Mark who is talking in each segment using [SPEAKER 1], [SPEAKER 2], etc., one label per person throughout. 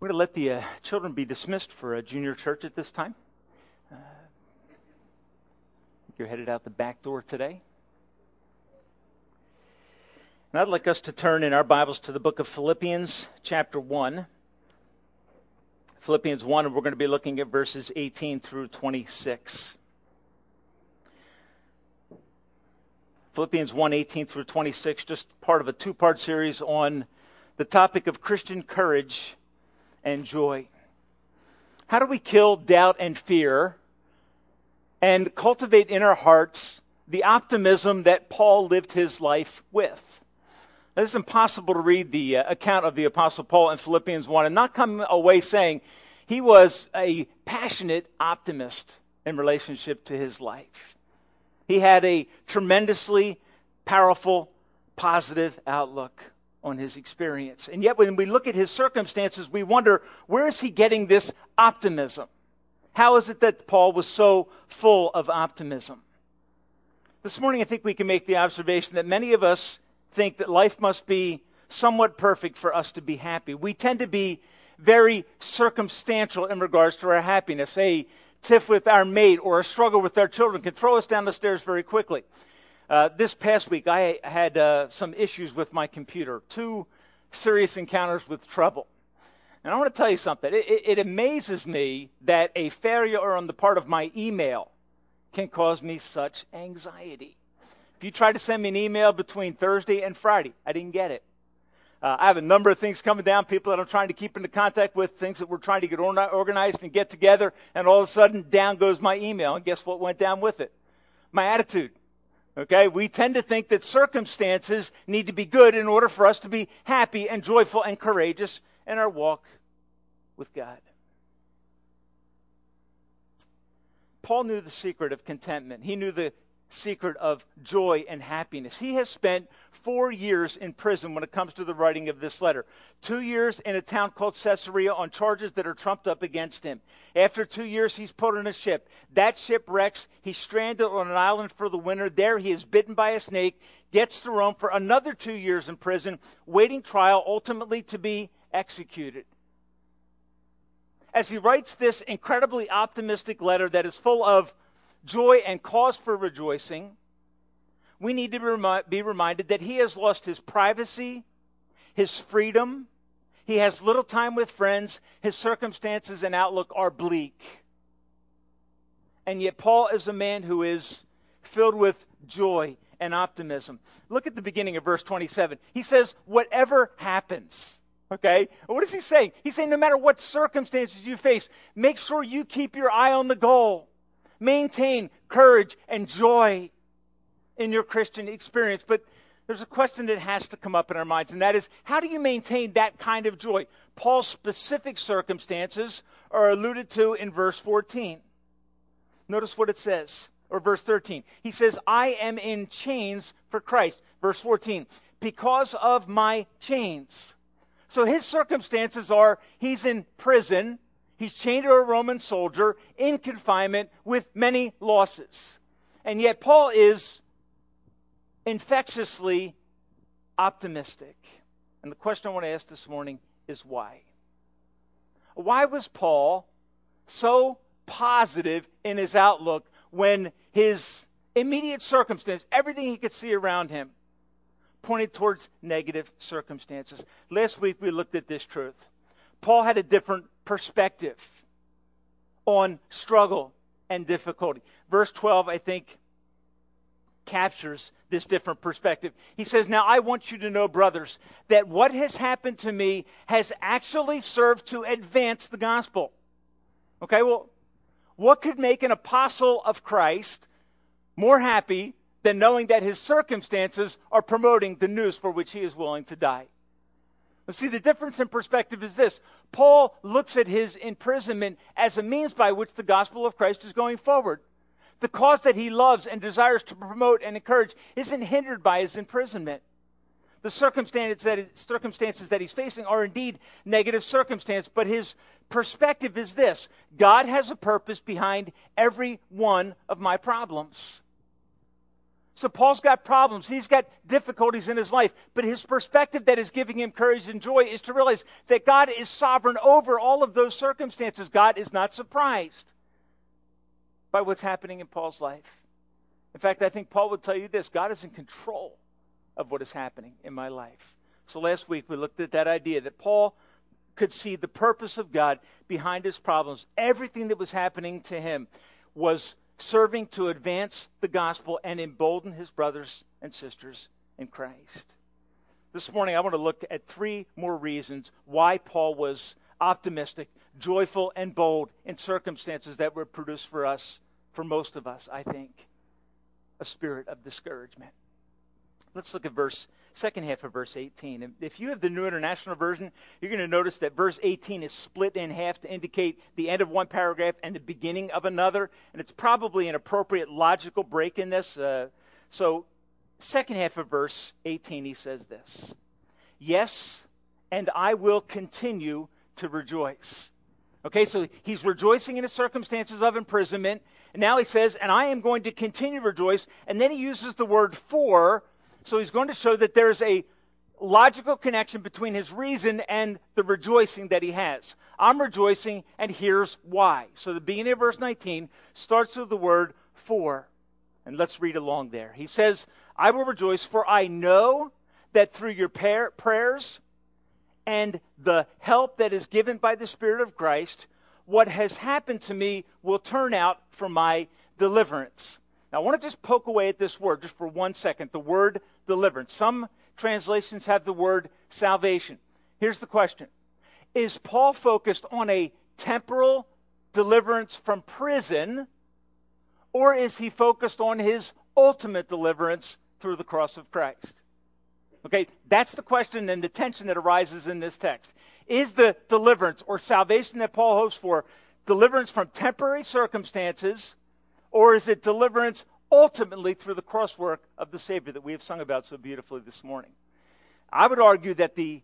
[SPEAKER 1] We're going to let the uh, children be dismissed for a junior church at this time. Uh, you're headed out the back door today. And I'd like us to turn in our Bibles to the book of Philippians, chapter 1. Philippians 1, and we're going to be looking at verses 18 through 26. Philippians 1, 18 through 26, just part of a two part series on the topic of Christian courage and joy. How do we kill doubt and fear and cultivate in our hearts the optimism that Paul lived his life with? Now, it's impossible to read the uh, account of the Apostle Paul in Philippians 1 and not come away saying he was a passionate optimist in relationship to his life. He had a tremendously powerful, positive outlook on his experience. And yet, when we look at his circumstances, we wonder where is he getting this optimism? How is it that Paul was so full of optimism? This morning, I think we can make the observation that many of us think that life must be somewhat perfect for us to be happy. We tend to be very circumstantial in regards to our happiness. A tiff with our mate or a struggle with our children can throw us down the stairs very quickly. Uh, this past week, I had uh, some issues with my computer, two serious encounters with trouble. And I want to tell you something. It, it, it amazes me that a failure on the part of my email can cause me such anxiety. If you try to send me an email between Thursday and Friday, I didn't get it. Uh, I have a number of things coming down, people that I'm trying to keep into contact with, things that we're trying to get organized and get together, and all of a sudden, down goes my email. And guess what went down with it? My attitude. Okay, we tend to think that circumstances need to be good in order for us to be happy and joyful and courageous in our walk with God. Paul knew the secret of contentment. He knew the secret of joy and happiness. He has spent four years in prison when it comes to the writing of this letter. Two years in a town called Caesarea on charges that are trumped up against him. After two years, he's put on a ship. That ship wrecks. He's stranded on an island for the winter. There, he is bitten by a snake, gets to Rome for another two years in prison, waiting trial, ultimately to be executed. As he writes this incredibly optimistic letter that is full of joy and cause for rejoicing, we need to be reminded that he has lost his privacy, his freedom, he has little time with friends, his circumstances and outlook are bleak. And yet, Paul is a man who is filled with joy and optimism. Look at the beginning of verse 27. He says, Whatever happens. Okay? What is he saying? He's saying, no matter what circumstances you face, make sure you keep your eye on the goal. Maintain courage and joy in your Christian experience. But there's a question that has to come up in our minds, and that is how do you maintain that kind of joy? Paul's specific circumstances are alluded to in verse 14. Notice what it says, or verse 13. He says, I am in chains for Christ. Verse 14, because of my chains. So his circumstances are he's in prison He's chained to a Roman soldier in confinement with many losses. And yet, Paul is infectiously optimistic. And the question I want to ask this morning is why? Why was Paul so positive in his outlook when his immediate circumstance, everything he could see around him, pointed towards negative circumstances? Last week we looked at this truth. Paul had a different perspective on struggle and difficulty. Verse 12, I think, captures this different perspective. He says, Now I want you to know, brothers, that what has happened to me has actually served to advance the gospel. Okay, well, what could make an apostle of Christ more happy than knowing that his circumstances are promoting the news for which he is willing to die? See, the difference in perspective is this Paul looks at his imprisonment as a means by which the gospel of Christ is going forward. The cause that he loves and desires to promote and encourage isn't hindered by his imprisonment. The circumstances that, circumstances that he's facing are indeed negative circumstances, but his perspective is this God has a purpose behind every one of my problems. So Paul's got problems. He's got difficulties in his life. But his perspective that is giving him courage and joy is to realize that God is sovereign over all of those circumstances. God is not surprised by what's happening in Paul's life. In fact, I think Paul would tell you this God is in control of what is happening in my life. So last week we looked at that idea that Paul could see the purpose of God behind his problems. Everything that was happening to him was serving to advance the gospel and embolden his brothers and sisters in Christ. This morning, I want to look at three more reasons why Paul was optimistic, joyful, and bold in circumstances that were produced for us, for most of us, I think, a spirit of discouragement. Let's look at verse second half of verse 18. If you have the New International Version, you're going to notice that verse 18 is split in half to indicate the end of one paragraph and the beginning of another. And it's probably an appropriate logical break in this. Uh, so, second half of verse 18, he says this Yes, and I will continue to rejoice. Okay, so he's rejoicing in his circumstances of imprisonment. And now he says, and I am going to continue to rejoice. And then he uses the word for so he's going to show that there's a logical connection between his reason and the rejoicing that he has. I'm rejoicing, and here's why. So the beginning of verse 19 starts with the word for. And let's read along there. He says, I will rejoice, for I know that through your prayers and the help that is given by the Spirit of Christ, what has happened to me will turn out for my deliverance. Now, I want to just poke away at this word just for one second the word deliverance. Some translations have the word salvation. Here's the question Is Paul focused on a temporal deliverance from prison, or is he focused on his ultimate deliverance through the cross of Christ? Okay, that's the question and the tension that arises in this text. Is the deliverance or salvation that Paul hopes for deliverance from temporary circumstances? Or is it deliverance ultimately through the crosswork of the Savior that we have sung about so beautifully this morning? I would argue that the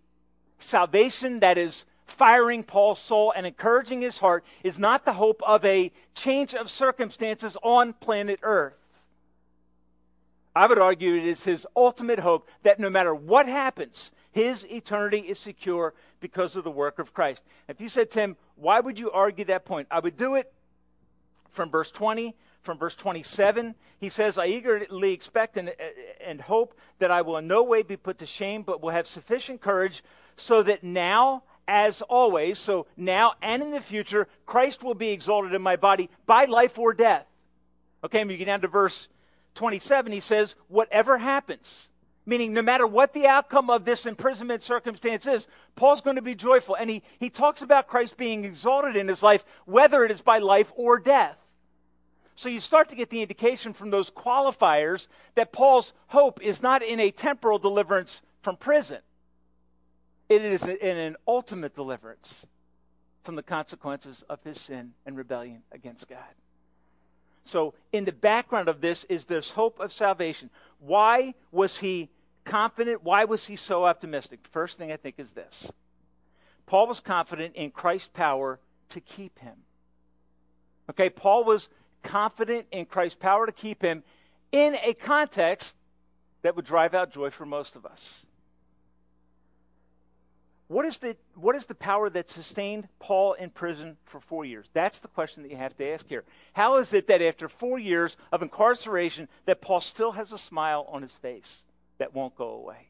[SPEAKER 1] salvation that is firing Paul's soul and encouraging his heart is not the hope of a change of circumstances on planet Earth. I would argue it is his ultimate hope that no matter what happens, his eternity is secure because of the work of Christ. If you said, Tim, why would you argue that point? I would do it from verse 20 from verse 27. He says, I eagerly expect and, and hope that I will in no way be put to shame, but will have sufficient courage so that now, as always, so now and in the future, Christ will be exalted in my body by life or death. Okay, and we get down to verse 27. He says, whatever happens, meaning no matter what the outcome of this imprisonment circumstance is, Paul's going to be joyful. And he, he talks about Christ being exalted in his life, whether it is by life or death. So you start to get the indication from those qualifiers that Paul's hope is not in a temporal deliverance from prison, it is in an ultimate deliverance from the consequences of his sin and rebellion against God. So, in the background of this is this hope of salvation. Why was he confident? Why was he so optimistic? The first thing I think is this Paul was confident in Christ's power to keep him. Okay, Paul was confident in Christ's power to keep him in a context that would drive out joy for most of us. What is, the, what is the power that sustained Paul in prison for four years? That's the question that you have to ask here. How is it that after four years of incarceration that Paul still has a smile on his face that won't go away?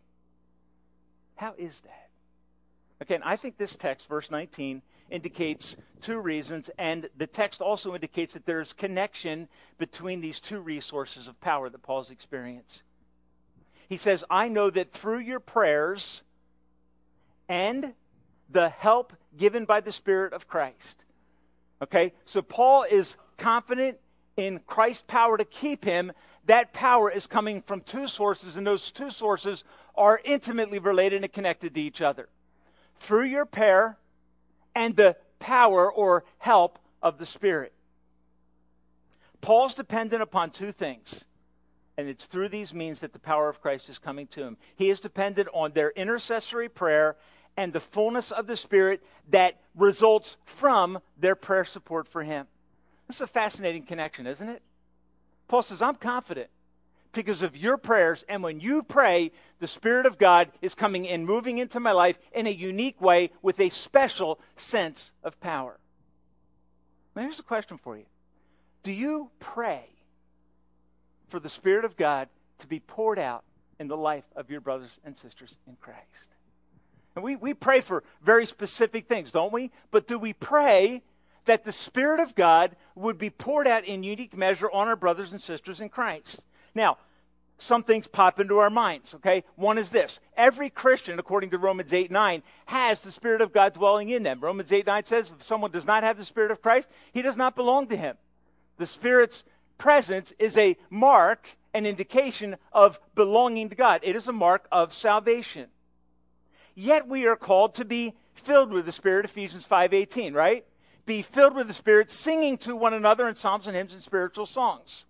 [SPEAKER 1] How is that? Again, I think this text, verse 19, indicates two reasons, and the text also indicates that there's connection between these two resources of power that Paul's experienced. He says, I know that through your prayers and the help given by the Spirit of Christ. Okay? So Paul is confident in Christ's power to keep him. That power is coming from two sources, and those two sources are intimately related and connected to each other. Through your prayer and the power or help of the Spirit. Paul's dependent upon two things, and it's through these means that the power of Christ is coming to him. He is dependent on their intercessory prayer and the fullness of the Spirit that results from their prayer support for him. This is a fascinating connection, isn't it? Paul says, I'm confident because of your prayers. And when you pray, the Spirit of God is coming and moving into my life in a unique way with a special sense of power. Now, here's a question for you Do you pray for the Spirit of God to be poured out in the life of your brothers and sisters in Christ? And we, we pray for very specific things, don't we? But do we pray that the Spirit of God would be poured out in unique measure on our brothers and sisters in Christ? Now, some things pop into our minds, okay? One is this every Christian, according to Romans 8 9, has the Spirit of God dwelling in them. Romans 8 9 says if someone does not have the Spirit of Christ, he does not belong to him. The Spirit's presence is a mark, an indication of belonging to God, it is a mark of salvation. Yet we are called to be filled with the Spirit, Ephesians 5:18, right? Be filled with the Spirit, singing to one another in psalms and hymns and spiritual songs.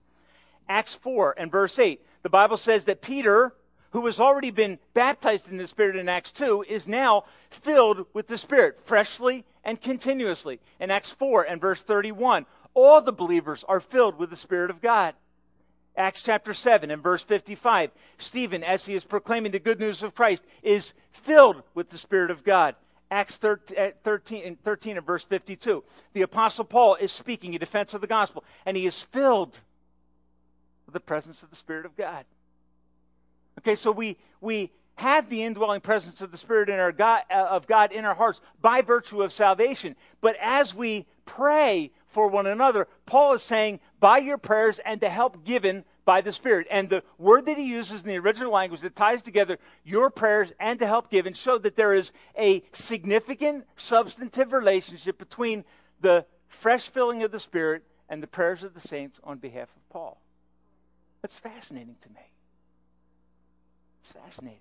[SPEAKER 1] Acts 4 and verse 8. The Bible says that Peter, who has already been baptized in the Spirit in Acts 2, is now filled with the Spirit, freshly and continuously. In Acts 4 and verse 31, all the believers are filled with the Spirit of God. Acts chapter 7 and verse 55. Stephen, as he is proclaiming the good news of Christ, is filled with the Spirit of God. Acts 13, eh, 13, 13 and verse 52. The Apostle Paul is speaking in defense of the gospel, and he is filled the presence of the Spirit of God. Okay, so we, we have the indwelling presence of the Spirit in our God, uh, of God in our hearts by virtue of salvation. But as we pray for one another. Paul is saying, by your prayers and the help given by the Spirit. And the word that he uses in the original language that ties together your prayers and the help given show that there is a significant substantive relationship between the fresh filling of the Spirit and the prayers of the saints on behalf of Paul. That's fascinating to me. It's fascinating.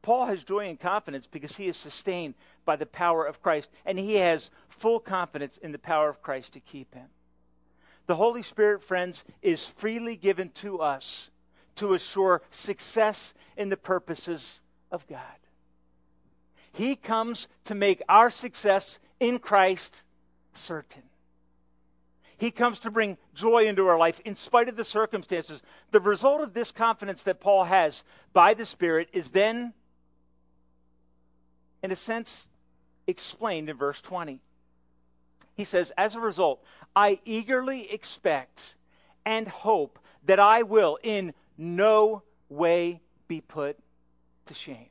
[SPEAKER 1] Paul has joy and confidence because he is sustained by the power of Christ, and he has full confidence in the power of Christ to keep him. The Holy Spirit, friends, is freely given to us to assure success in the purposes of God. He comes to make our success in Christ certain. He comes to bring joy into our life in spite of the circumstances. The result of this confidence that Paul has by the Spirit is then in a sense, explained in verse 20. He says, As a result, I eagerly expect and hope that I will in no way be put to shame.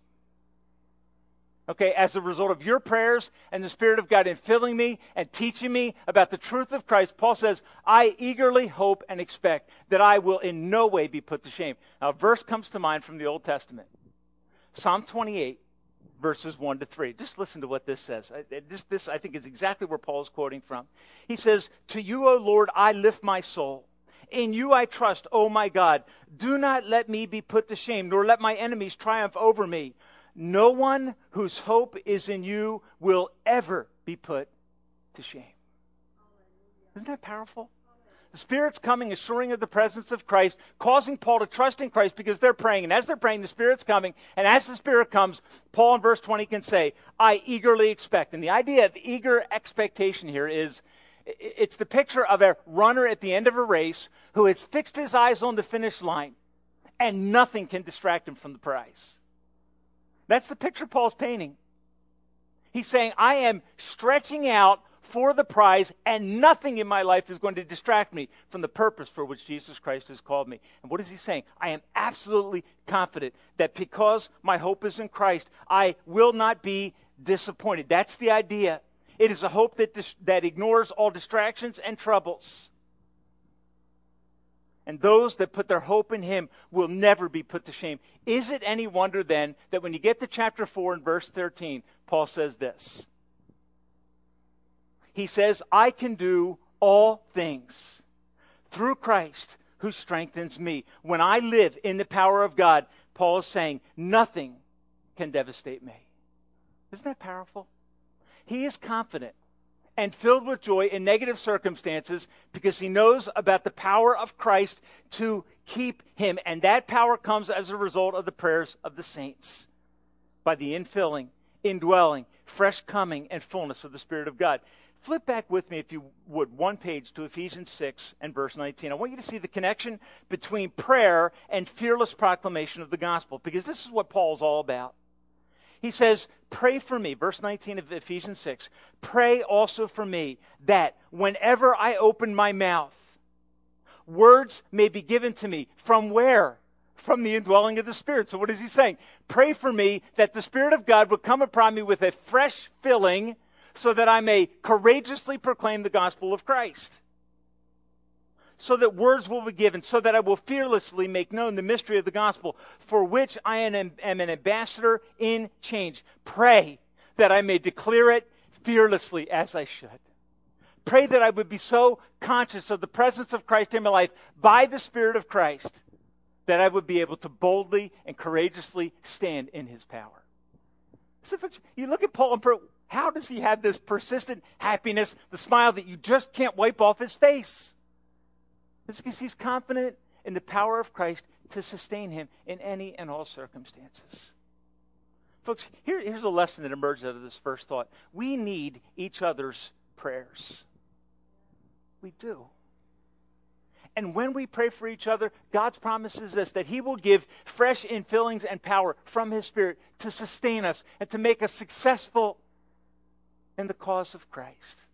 [SPEAKER 1] Okay, as a result of your prayers and the Spirit of God in filling me and teaching me about the truth of Christ, Paul says, I eagerly hope and expect that I will in no way be put to shame. Now, a verse comes to mind from the Old Testament Psalm 28, verses 1 to 3. Just listen to what this says. This, this, I think, is exactly where Paul is quoting from. He says, To you, O Lord, I lift my soul. In you I trust, O my God. Do not let me be put to shame, nor let my enemies triumph over me. No one whose hope is in you will ever be put to shame. Isn't that powerful? The Spirit's coming, assuring of the presence of Christ, causing Paul to trust in Christ because they're praying. And as they're praying, the Spirit's coming. And as the Spirit comes, Paul in verse 20 can say, I eagerly expect. And the idea of eager expectation here is it's the picture of a runner at the end of a race who has fixed his eyes on the finish line and nothing can distract him from the prize. That's the picture Paul's painting. He's saying, I am stretching out for the prize, and nothing in my life is going to distract me from the purpose for which Jesus Christ has called me. And what is he saying? I am absolutely confident that because my hope is in Christ, I will not be disappointed. That's the idea. It is a hope that, dis- that ignores all distractions and troubles. And those that put their hope in him will never be put to shame. Is it any wonder then that when you get to chapter 4 and verse 13, Paul says this he says, I can do all things through Christ who strengthens me. When I live in the power of God, Paul is saying, nothing can devastate me. Isn't that powerful? He is confident and filled with joy in negative circumstances because he knows about the power of Christ to keep him. And that power comes as a result of the prayers of the saints by the infilling, indwelling, fresh coming, and fullness of the Spirit of God. Flip back with me, if you would, one page to Ephesians 6 and verse 19. I want you to see the connection between prayer and fearless proclamation of the gospel, because this is what Paul's all about. He says, Pray for me, verse 19 of Ephesians 6. Pray also for me that whenever I open my mouth, words may be given to me. From where? From the indwelling of the Spirit. So, what is he saying? Pray for me that the Spirit of God would come upon me with a fresh filling so that I may courageously proclaim the gospel of Christ. So that words will be given, so that I will fearlessly make known the mystery of the gospel, for which I am, an ambassador in change. Pray that I may declare it fearlessly as I should. Pray that I would be so conscious of the presence of Christ in my life by the Spirit of Christ that I would be able to boldly and courageously stand in his power. So you look at Paul and pray, how does he have this persistent happiness, the smile that you just can't wipe off his face? It's because he's confident in the power of Christ to sustain him in any and all circumstances. Folks, here, here's a lesson that emerges out of this first thought. We need each other's prayers. We do. And when we pray for each other, God's promise is this that He will give fresh infillings and power from His Spirit to sustain us and to make us successful in the cause of Christ.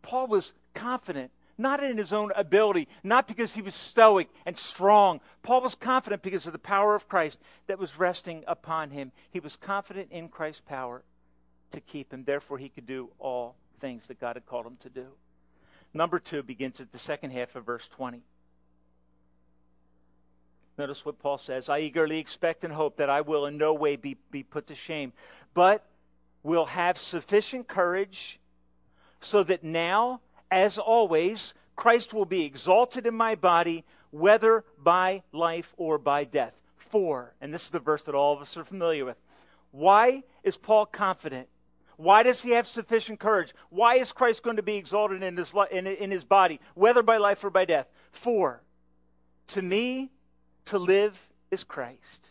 [SPEAKER 1] Paul was confident, not in his own ability, not because he was stoic and strong. Paul was confident because of the power of Christ that was resting upon him. He was confident in Christ's power to keep him. Therefore, he could do all things that God had called him to do. Number two begins at the second half of verse 20. Notice what Paul says I eagerly expect and hope that I will in no way be, be put to shame, but will have sufficient courage so that now, as always, Christ will be exalted in my body, whether by life or by death. For, and this is the verse that all of us are familiar with. Why is Paul confident? Why does he have sufficient courage? Why is Christ going to be exalted in his, in, in his body, whether by life or by death? For, to me, to live is Christ.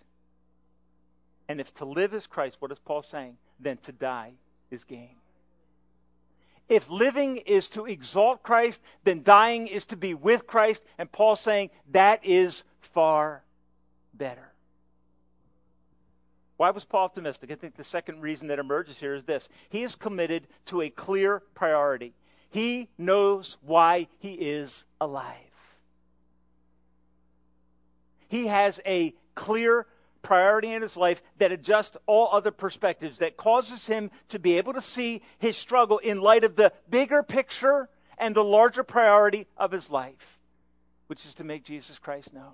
[SPEAKER 1] And if to live is Christ, what is Paul saying? Then to die is gain. If living is to exalt Christ, then dying is to be with Christ. And Paul's saying that is far better. Why was Paul optimistic? I think the second reason that emerges here is this he is committed to a clear priority. He knows why he is alive. He has a clear priority in his life that adjusts all other perspectives, that causes him to be able to see his struggle in light of the bigger picture and the larger priority of his life, which is to make Jesus Christ known.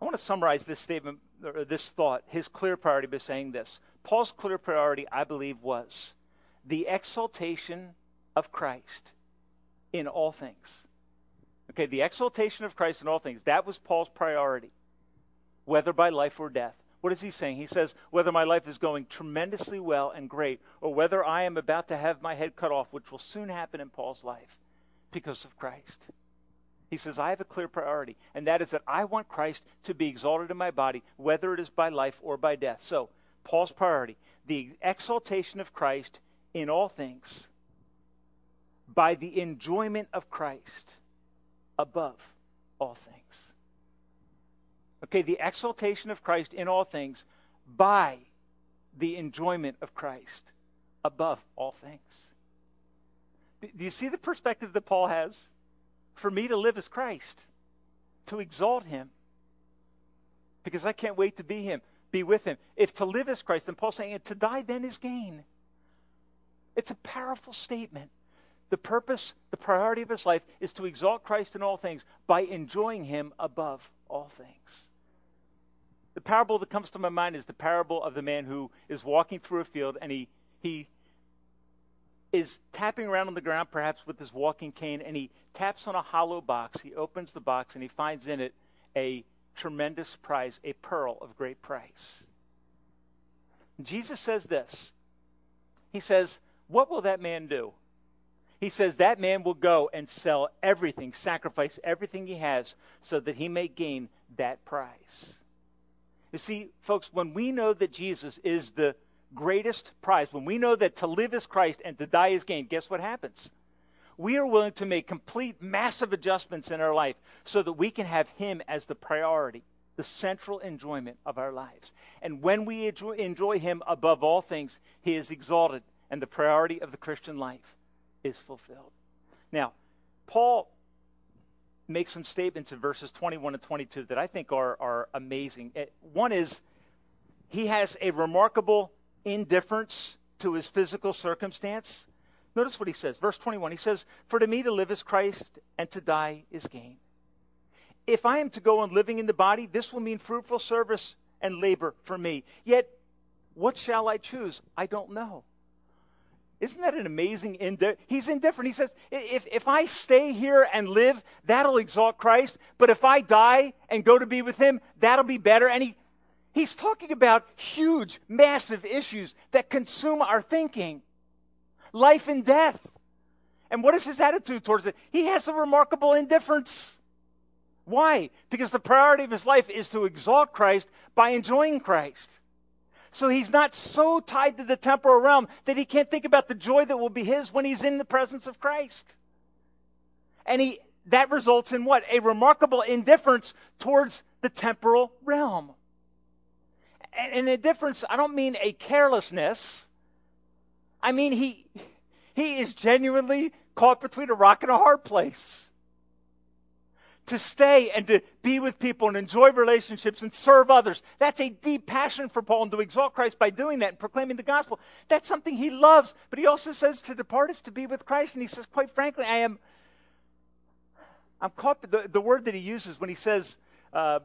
[SPEAKER 1] I want to summarize this statement, or this thought, his clear priority by saying this. Paul's clear priority, I believe, was the exaltation of Christ in all things. Okay, the exaltation of Christ in all things. That was Paul's priority, whether by life or death. What is he saying? He says, whether my life is going tremendously well and great, or whether I am about to have my head cut off, which will soon happen in Paul's life because of Christ. He says, I have a clear priority, and that is that I want Christ to be exalted in my body, whether it is by life or by death. So, Paul's priority, the exaltation of Christ in all things, by the enjoyment of Christ above all things. Okay, the exaltation of Christ in all things by the enjoyment of Christ above all things. Do you see the perspective that Paul has? For me to live as Christ, to exalt him. Because I can't wait to be him, be with him. If to live as Christ, then Paul's saying to die then is gain. It's a powerful statement. The purpose, the priority of his life is to exalt Christ in all things by enjoying him above all things. The parable that comes to my mind is the parable of the man who is walking through a field and he, he is tapping around on the ground, perhaps with his walking cane, and he taps on a hollow box. He opens the box and he finds in it a tremendous prize, a pearl of great price. Jesus says this He says, What will that man do? He says that man will go and sell everything, sacrifice everything he has, so that he may gain that prize. You see, folks, when we know that Jesus is the greatest prize, when we know that to live is Christ and to die is gain, guess what happens? We are willing to make complete, massive adjustments in our life so that we can have Him as the priority, the central enjoyment of our lives. And when we enjoy Him above all things, He is exalted, and the priority of the Christian life is fulfilled. Now, Paul makes some statements in verses 21 and 22 that I think are, are amazing. Eh, one is he has a remarkable indifference to his physical circumstance. Notice what he says. Verse 21 he says, For to me to live is Christ, and to die is gain. If I am to go on living in the body, this will mean fruitful service and labor for me. Yet, what shall I choose? I don't know. Isn't that an amazing indi- He's indifferent. He says, if, if I stay here and live, that'll exalt Christ. But if I die and go to be with him, that'll be better. And he, he's talking about huge, massive issues that consume our thinking life and death. And what is his attitude towards it? He has a remarkable indifference. Why? Because the priority of his life is to exalt Christ by enjoying Christ. So he's not so tied to the temporal realm that he can't think about the joy that will be his when he's in the presence of Christ. And he that results in what? A remarkable indifference towards the temporal realm. And, and indifference, I don't mean a carelessness. I mean he he is genuinely caught between a rock and a hard place to stay and to be with people and enjoy relationships and serve others. That's a deep passion for Paul and to exalt Christ by doing that and proclaiming the gospel. That's something he loves. But he also says to depart is to be with Christ. And he says, quite frankly, I am, I'm caught, the, the word that he uses when he says uh,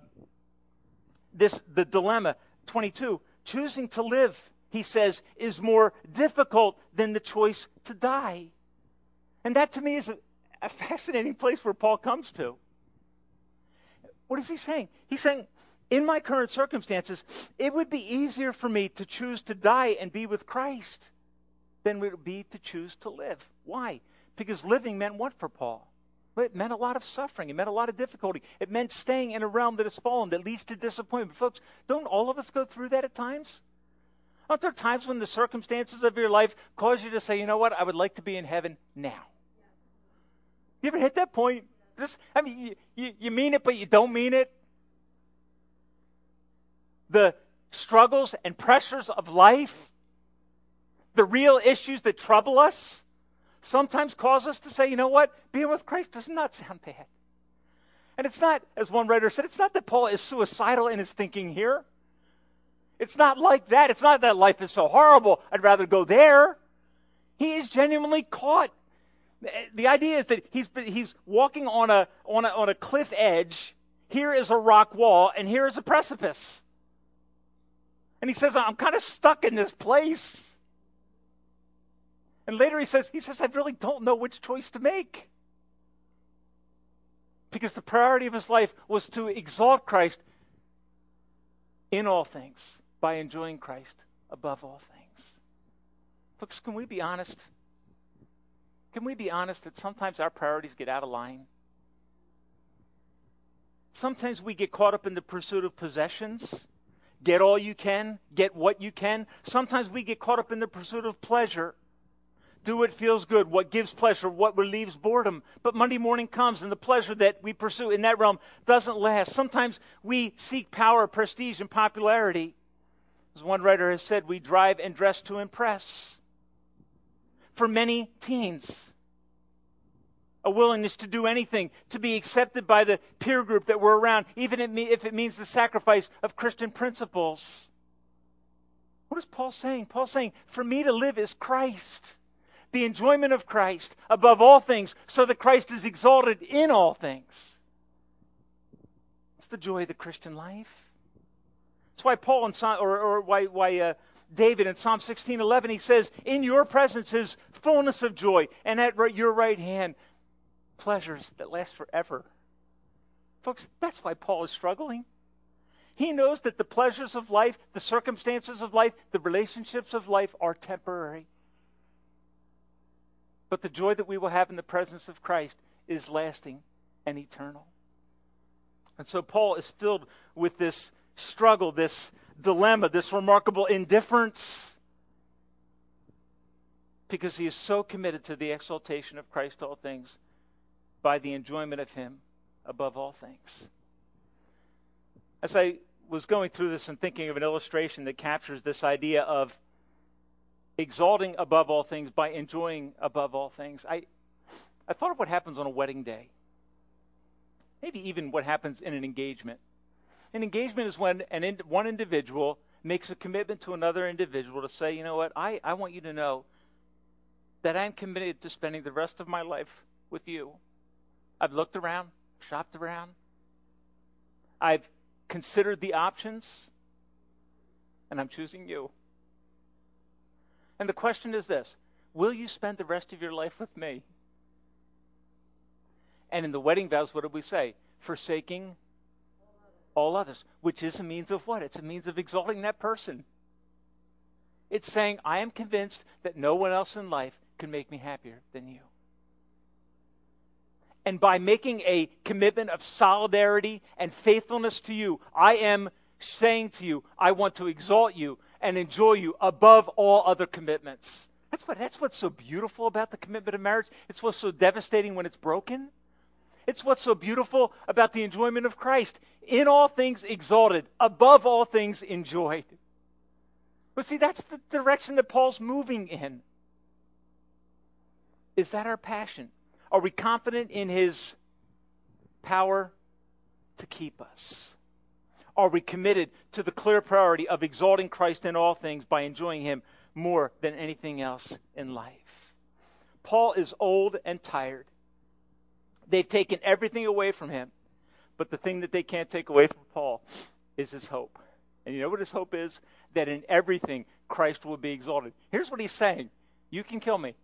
[SPEAKER 1] this, the dilemma, 22, choosing to live, he says, is more difficult than the choice to die. And that to me is a, a fascinating place where Paul comes to. What is he saying? He's saying, in my current circumstances, it would be easier for me to choose to die and be with Christ than it would be to choose to live. Why? Because living meant what for Paul? It meant a lot of suffering. It meant a lot of difficulty. It meant staying in a realm that has fallen, that leads to disappointment. Folks, don't all of us go through that at times? Aren't there times when the circumstances of your life cause you to say, you know what, I would like to be in heaven now? You ever hit that point? Just, I mean, you, you, you mean it, but you don't mean it. The struggles and pressures of life, the real issues that trouble us, sometimes cause us to say, you know what? Being with Christ does not sound bad. And it's not, as one writer said, it's not that Paul is suicidal in his thinking here. It's not like that. It's not that life is so horrible, I'd rather go there. He is genuinely caught the idea is that he's, he's walking on a, on, a, on a cliff edge. Here is a rock wall, and here is a precipice. And he says, I'm kind of stuck in this place. And later he says, he says, I really don't know which choice to make. Because the priority of his life was to exalt Christ in all things by enjoying Christ above all things. Folks, can we be honest? Can we be honest that sometimes our priorities get out of line? Sometimes we get caught up in the pursuit of possessions. Get all you can, get what you can. Sometimes we get caught up in the pursuit of pleasure. Do what feels good, what gives pleasure, what relieves boredom. But Monday morning comes and the pleasure that we pursue in that realm doesn't last. Sometimes we seek power, prestige, and popularity. As one writer has said, we drive and dress to impress for many teens. A willingness to do anything, to be accepted by the peer group that we're around, even if it means the sacrifice of Christian principles. What is Paul saying? Paul's saying, for me to live is Christ. The enjoyment of Christ above all things, so that Christ is exalted in all things. It's the joy of the Christian life. That's why Paul and or, or why, why uh, David in Psalm 16:11 he says, "In your presence is fullness of joy, and at your right hand pleasures that last forever." Folks, that's why Paul is struggling. He knows that the pleasures of life, the circumstances of life, the relationships of life are temporary. But the joy that we will have in the presence of Christ is lasting and eternal. And so Paul is filled with this struggle, this dilemma, this remarkable indifference because he is so committed to the exaltation of Christ all things by the enjoyment of him above all things. As I was going through this and thinking of an illustration that captures this idea of exalting above all things by enjoying above all things, I, I thought of what happens on a wedding day. Maybe even what happens in an engagement. An engagement is when an in, one individual makes a commitment to another individual to say, you know what, I, I want you to know that I'm committed to spending the rest of my life with you. I've looked around, shopped around, I've considered the options, and I'm choosing you. And the question is this Will you spend the rest of your life with me? And in the wedding vows, what did we say? Forsaking all others, which is a means of what? It's a means of exalting that person. It's saying, I am convinced that no one else in life can make me happier than you. And by making a commitment of solidarity and faithfulness to you, I am saying to you, I want to exalt you and enjoy you above all other commitments. That's, what, that's what's so beautiful about the commitment of marriage. It's what's so devastating when it's broken. It's what's so beautiful about the enjoyment of Christ. In all things exalted, above all things enjoyed. But see, that's the direction that Paul's moving in. Is that our passion? Are we confident in his power to keep us? Are we committed to the clear priority of exalting Christ in all things by enjoying him more than anything else in life? Paul is old and tired. They've taken everything away from him. But the thing that they can't take away from Paul is his hope. And you know what his hope is? That in everything Christ will be exalted. Here's what he's saying You can kill me.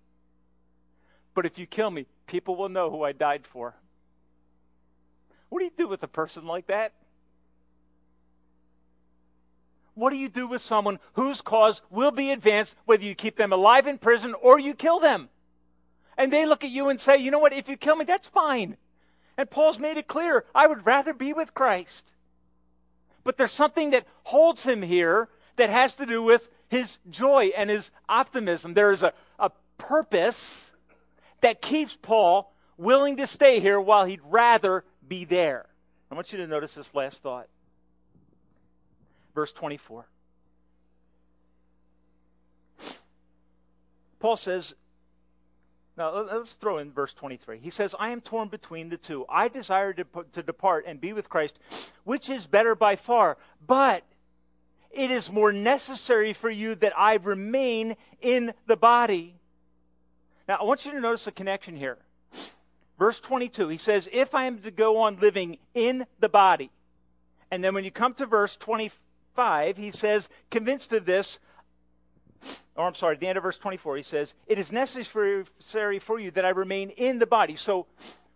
[SPEAKER 1] But if you kill me, people will know who I died for. What do you do with a person like that? What do you do with someone whose cause will be advanced whether you keep them alive in prison or you kill them? And they look at you and say, you know what, if you kill me, that's fine. And Paul's made it clear I would rather be with Christ. But there's something that holds him here that has to do with his joy and his optimism. There is a, a purpose that keeps Paul willing to stay here while he'd rather be there. I want you to notice this last thought. Verse 24. Paul says, now let's throw in verse 23. He says, I am torn between the two. I desire to, to depart and be with Christ, which is better by far. But it is more necessary for you that I remain in the body. Now, I want you to notice the connection here. Verse 22, he says, If I am to go on living in the body. And then when you come to verse 25, he says, Convinced of this, or I'm sorry, the end of verse 24, he says, It is necessary for you that I remain in the body. So,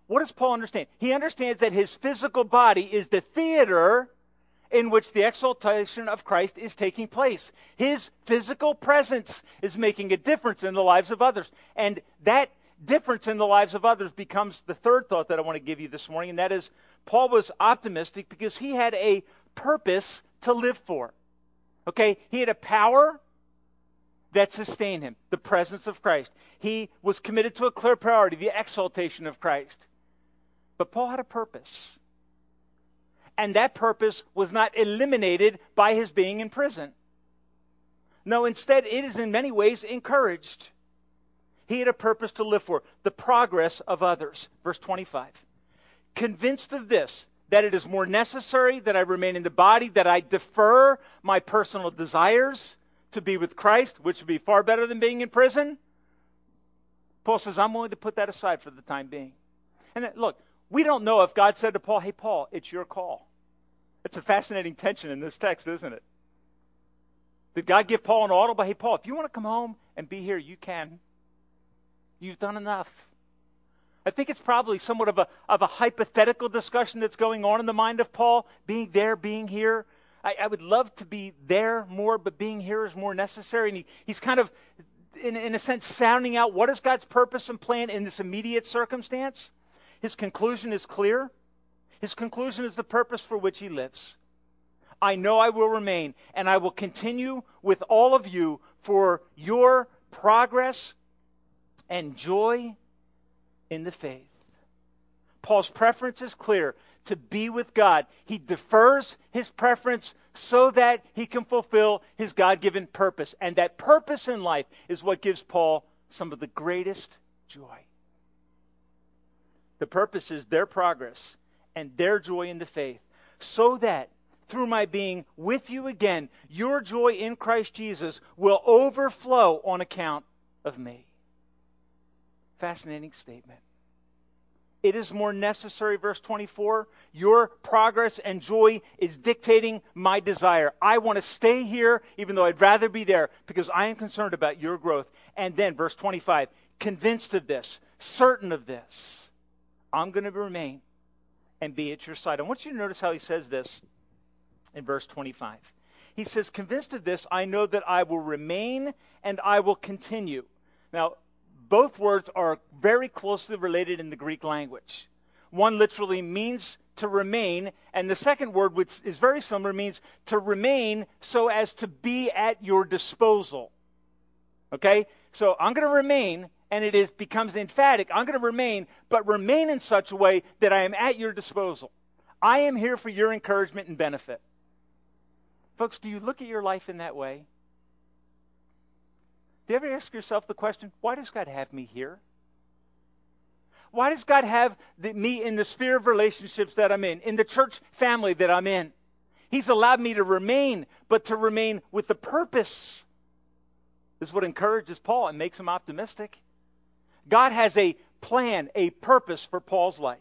[SPEAKER 1] what does Paul understand? He understands that his physical body is the theater in which the exaltation of Christ is taking place. His physical presence is making a difference in the lives of others. And that difference in the lives of others becomes the third thought that I want to give you this morning, and that is Paul was optimistic because he had a purpose to live for. Okay? He had a power that sustained him, the presence of Christ. He was committed to a clear priority, the exaltation of Christ. But Paul had a purpose and that purpose was not eliminated by his being in prison. No, instead, it is in many ways encouraged. He had a purpose to live for the progress of others. Verse 25. Convinced of this, that it is more necessary that I remain in the body, that I defer my personal desires to be with Christ, which would be far better than being in prison. Paul says, I'm willing to put that aside for the time being. And uh, look, we don't know if God said to Paul, Hey, Paul, it's your call. It's a fascinating tension in this text, isn't it? Did God give Paul an audible? Hey, Paul, if you want to come home and be here, you can. You've done enough. I think it's probably somewhat of a, of a hypothetical discussion that's going on in the mind of Paul, being there, being here. I, I would love to be there more, but being here is more necessary. And he, he's kind of, in, in a sense, sounding out what is God's purpose and plan in this immediate circumstance. His conclusion is clear. His conclusion is the purpose for which he lives. I know I will remain, and I will continue with all of you for your progress and joy in the faith. Paul's preference is clear to be with God. He defers his preference so that he can fulfill his God given purpose. And that purpose in life is what gives Paul some of the greatest joy. The purpose is their progress and their joy in the faith, so that through my being with you again, your joy in Christ Jesus will overflow on account of me. Fascinating statement. It is more necessary, verse 24. Your progress and joy is dictating my desire. I want to stay here, even though I'd rather be there, because I am concerned about your growth. And then, verse 25, convinced of this, certain of this, I'm going to remain and be at your side. I want you to notice how he says this in verse 25. He says, Convinced of this, I know that I will remain and I will continue. Now, both words are very closely related in the Greek language. One literally means to remain, and the second word, which is very similar, means to remain so as to be at your disposal. Okay? So I'm going to remain, and it is, becomes emphatic. I'm going to remain, but remain in such a way that I am at your disposal. I am here for your encouragement and benefit. Folks, do you look at your life in that way? Do you ever ask yourself the question, why does God have me here? Why does God have the, me in the sphere of relationships that I'm in, in the church family that I'm in? He's allowed me to remain, but to remain with the purpose. This is what encourages Paul and makes him optimistic. God has a plan, a purpose for Paul's life.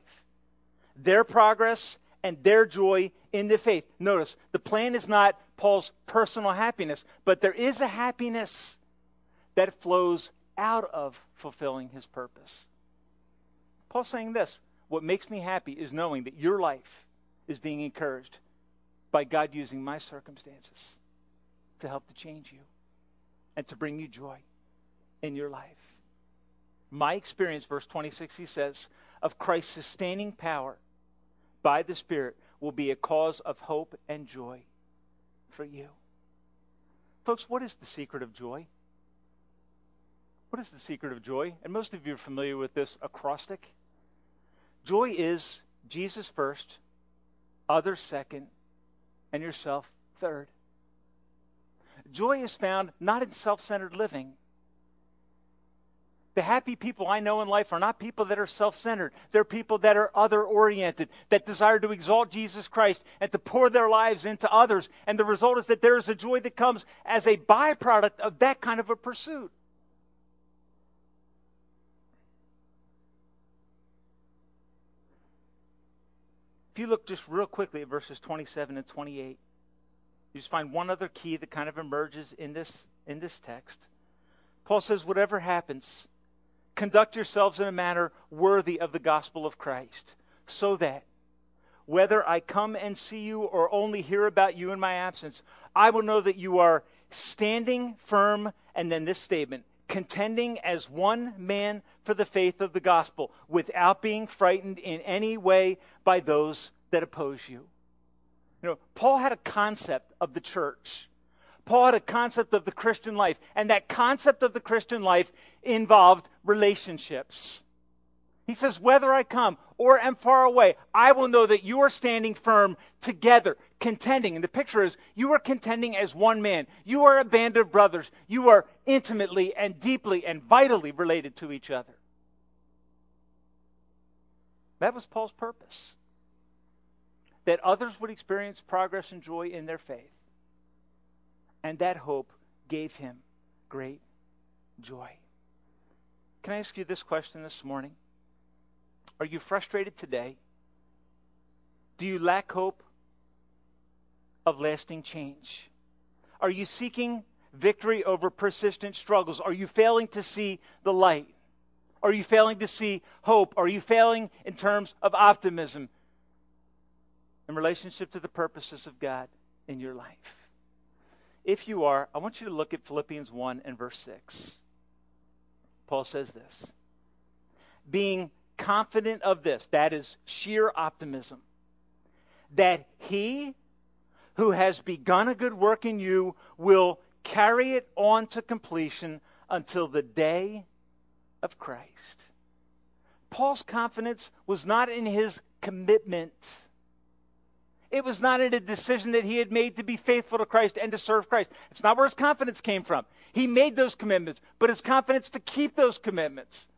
[SPEAKER 1] Their progress and their joy in the faith. Notice, the plan is not Paul's personal happiness, but there is a happiness that flows out of fulfilling his purpose. Paul's saying this what makes me happy is knowing that your life is being encouraged by God using my circumstances to help to change you and to bring you joy in your life. My experience, verse 26, he says, of Christ's sustaining power by the Spirit will be a cause of hope and joy for you. Folks, what is the secret of joy? What is the secret of joy? And most of you are familiar with this acrostic. Joy is Jesus first, others second, and yourself third. Joy is found not in self centered living. The happy people I know in life are not people that are self centered. They're people that are other oriented, that desire to exalt Jesus Christ and to pour their lives into others. And the result is that there is a joy that comes as a byproduct of that kind of a pursuit. If you look just real quickly at verses 27 and 28, you just find one other key that kind of emerges in this, in this text. Paul says, Whatever happens, conduct yourselves in a manner worthy of the gospel of Christ, so that whether I come and see you or only hear about you in my absence, I will know that you are standing firm. And then this statement contending as one man for the faith of the gospel without being frightened in any way by those that oppose you. You know, Paul had a concept of the church. Paul had a concept of the Christian life, and that concept of the Christian life involved relationships. He says, Whether I come or am far away, I will know that you are standing firm together, contending. And the picture is you are contending as one man. You are a band of brothers. You are intimately and deeply and vitally related to each other. That was Paul's purpose. That others would experience progress and joy in their faith. And that hope gave him great joy. Can I ask you this question this morning? Are you frustrated today? Do you lack hope of lasting change? Are you seeking victory over persistent struggles? Are you failing to see the light? Are you failing to see hope? Are you failing in terms of optimism in relationship to the purposes of God in your life? If you are, I want you to look at Philippians 1 and verse 6. Paul says this Being confident of this, that is sheer optimism, that he who has begun a good work in you will carry it on to completion until the day of Christ. Paul's confidence was not in his commitment. It was not in a decision that he had made to be faithful to Christ and to serve Christ. It's not where his confidence came from. He made those commitments, but his confidence to keep those commitments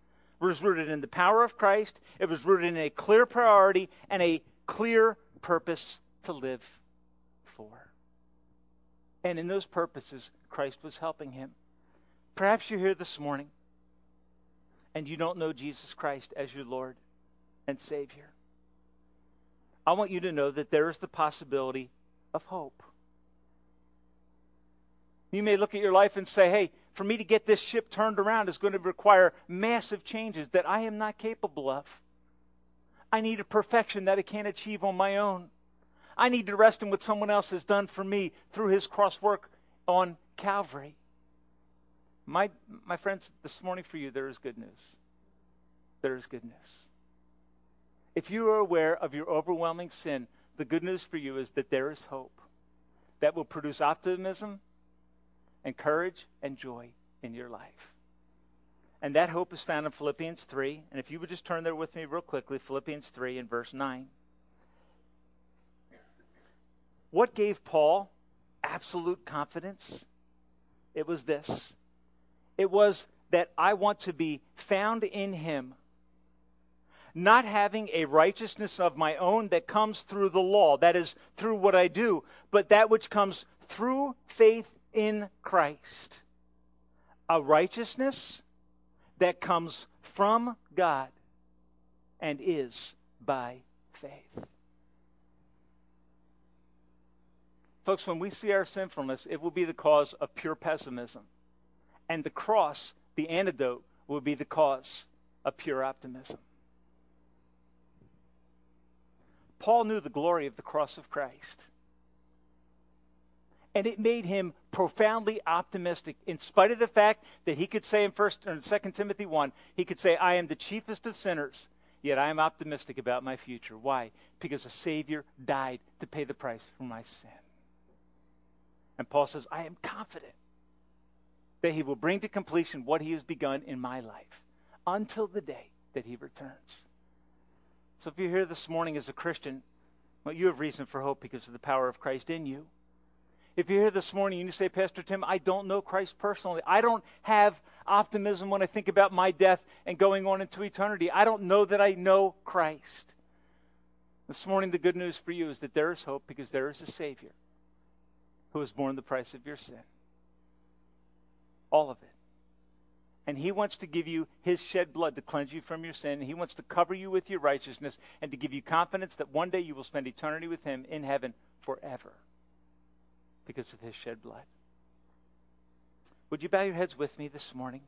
[SPEAKER 1] was rooted in the power of Christ. It was rooted in a clear priority and a clear purpose to live for. And in those purposes, Christ was helping him. Perhaps you're here this morning and you don't know Jesus Christ as your Lord and Savior. I want you to know that there is the possibility of hope. You may look at your life and say, hey, for me to get this ship turned around is going to require massive changes that I am not capable of. I need a perfection that I can't achieve on my own. I need to rest in what someone else has done for me through his cross work on Calvary. My, my friends, this morning for you, there is good news. There is good news. If you are aware of your overwhelming sin, the good news for you is that there is hope that will produce optimism and courage and joy in your life. And that hope is found in Philippians 3. And if you would just turn there with me real quickly, Philippians 3 and verse 9. What gave Paul absolute confidence? It was this it was that I want to be found in him, not having a righteousness of my own that comes through the law, that is, through what I do, but that which comes through faith in Christ. A righteousness that comes from God and is by faith. Folks, when we see our sinfulness, it will be the cause of pure pessimism. And the cross, the antidote, will be the cause of pure optimism. Paul knew the glory of the cross of Christ. And it made him profoundly optimistic, in spite of the fact that he could say in First or Second Timothy one, he could say, "I am the chiefest of sinners, yet I am optimistic about my future." Why? Because a Savior died to pay the price for my sin. And Paul says, I am confident that he will bring to completion what he has begun in my life until the day that he returns. So if you're here this morning as a Christian, well, you have reason for hope because of the power of Christ in you. If you're here this morning and you say, Pastor Tim, I don't know Christ personally. I don't have optimism when I think about my death and going on into eternity. I don't know that I know Christ. This morning, the good news for you is that there is hope because there is a Savior who has borne the price of your sin. All of it. And he wants to give you his shed blood to cleanse you from your sin. He wants to cover you with your righteousness and to give you confidence that one day you will spend eternity with him in heaven forever because of his shed blood. Would you bow your heads with me this morning?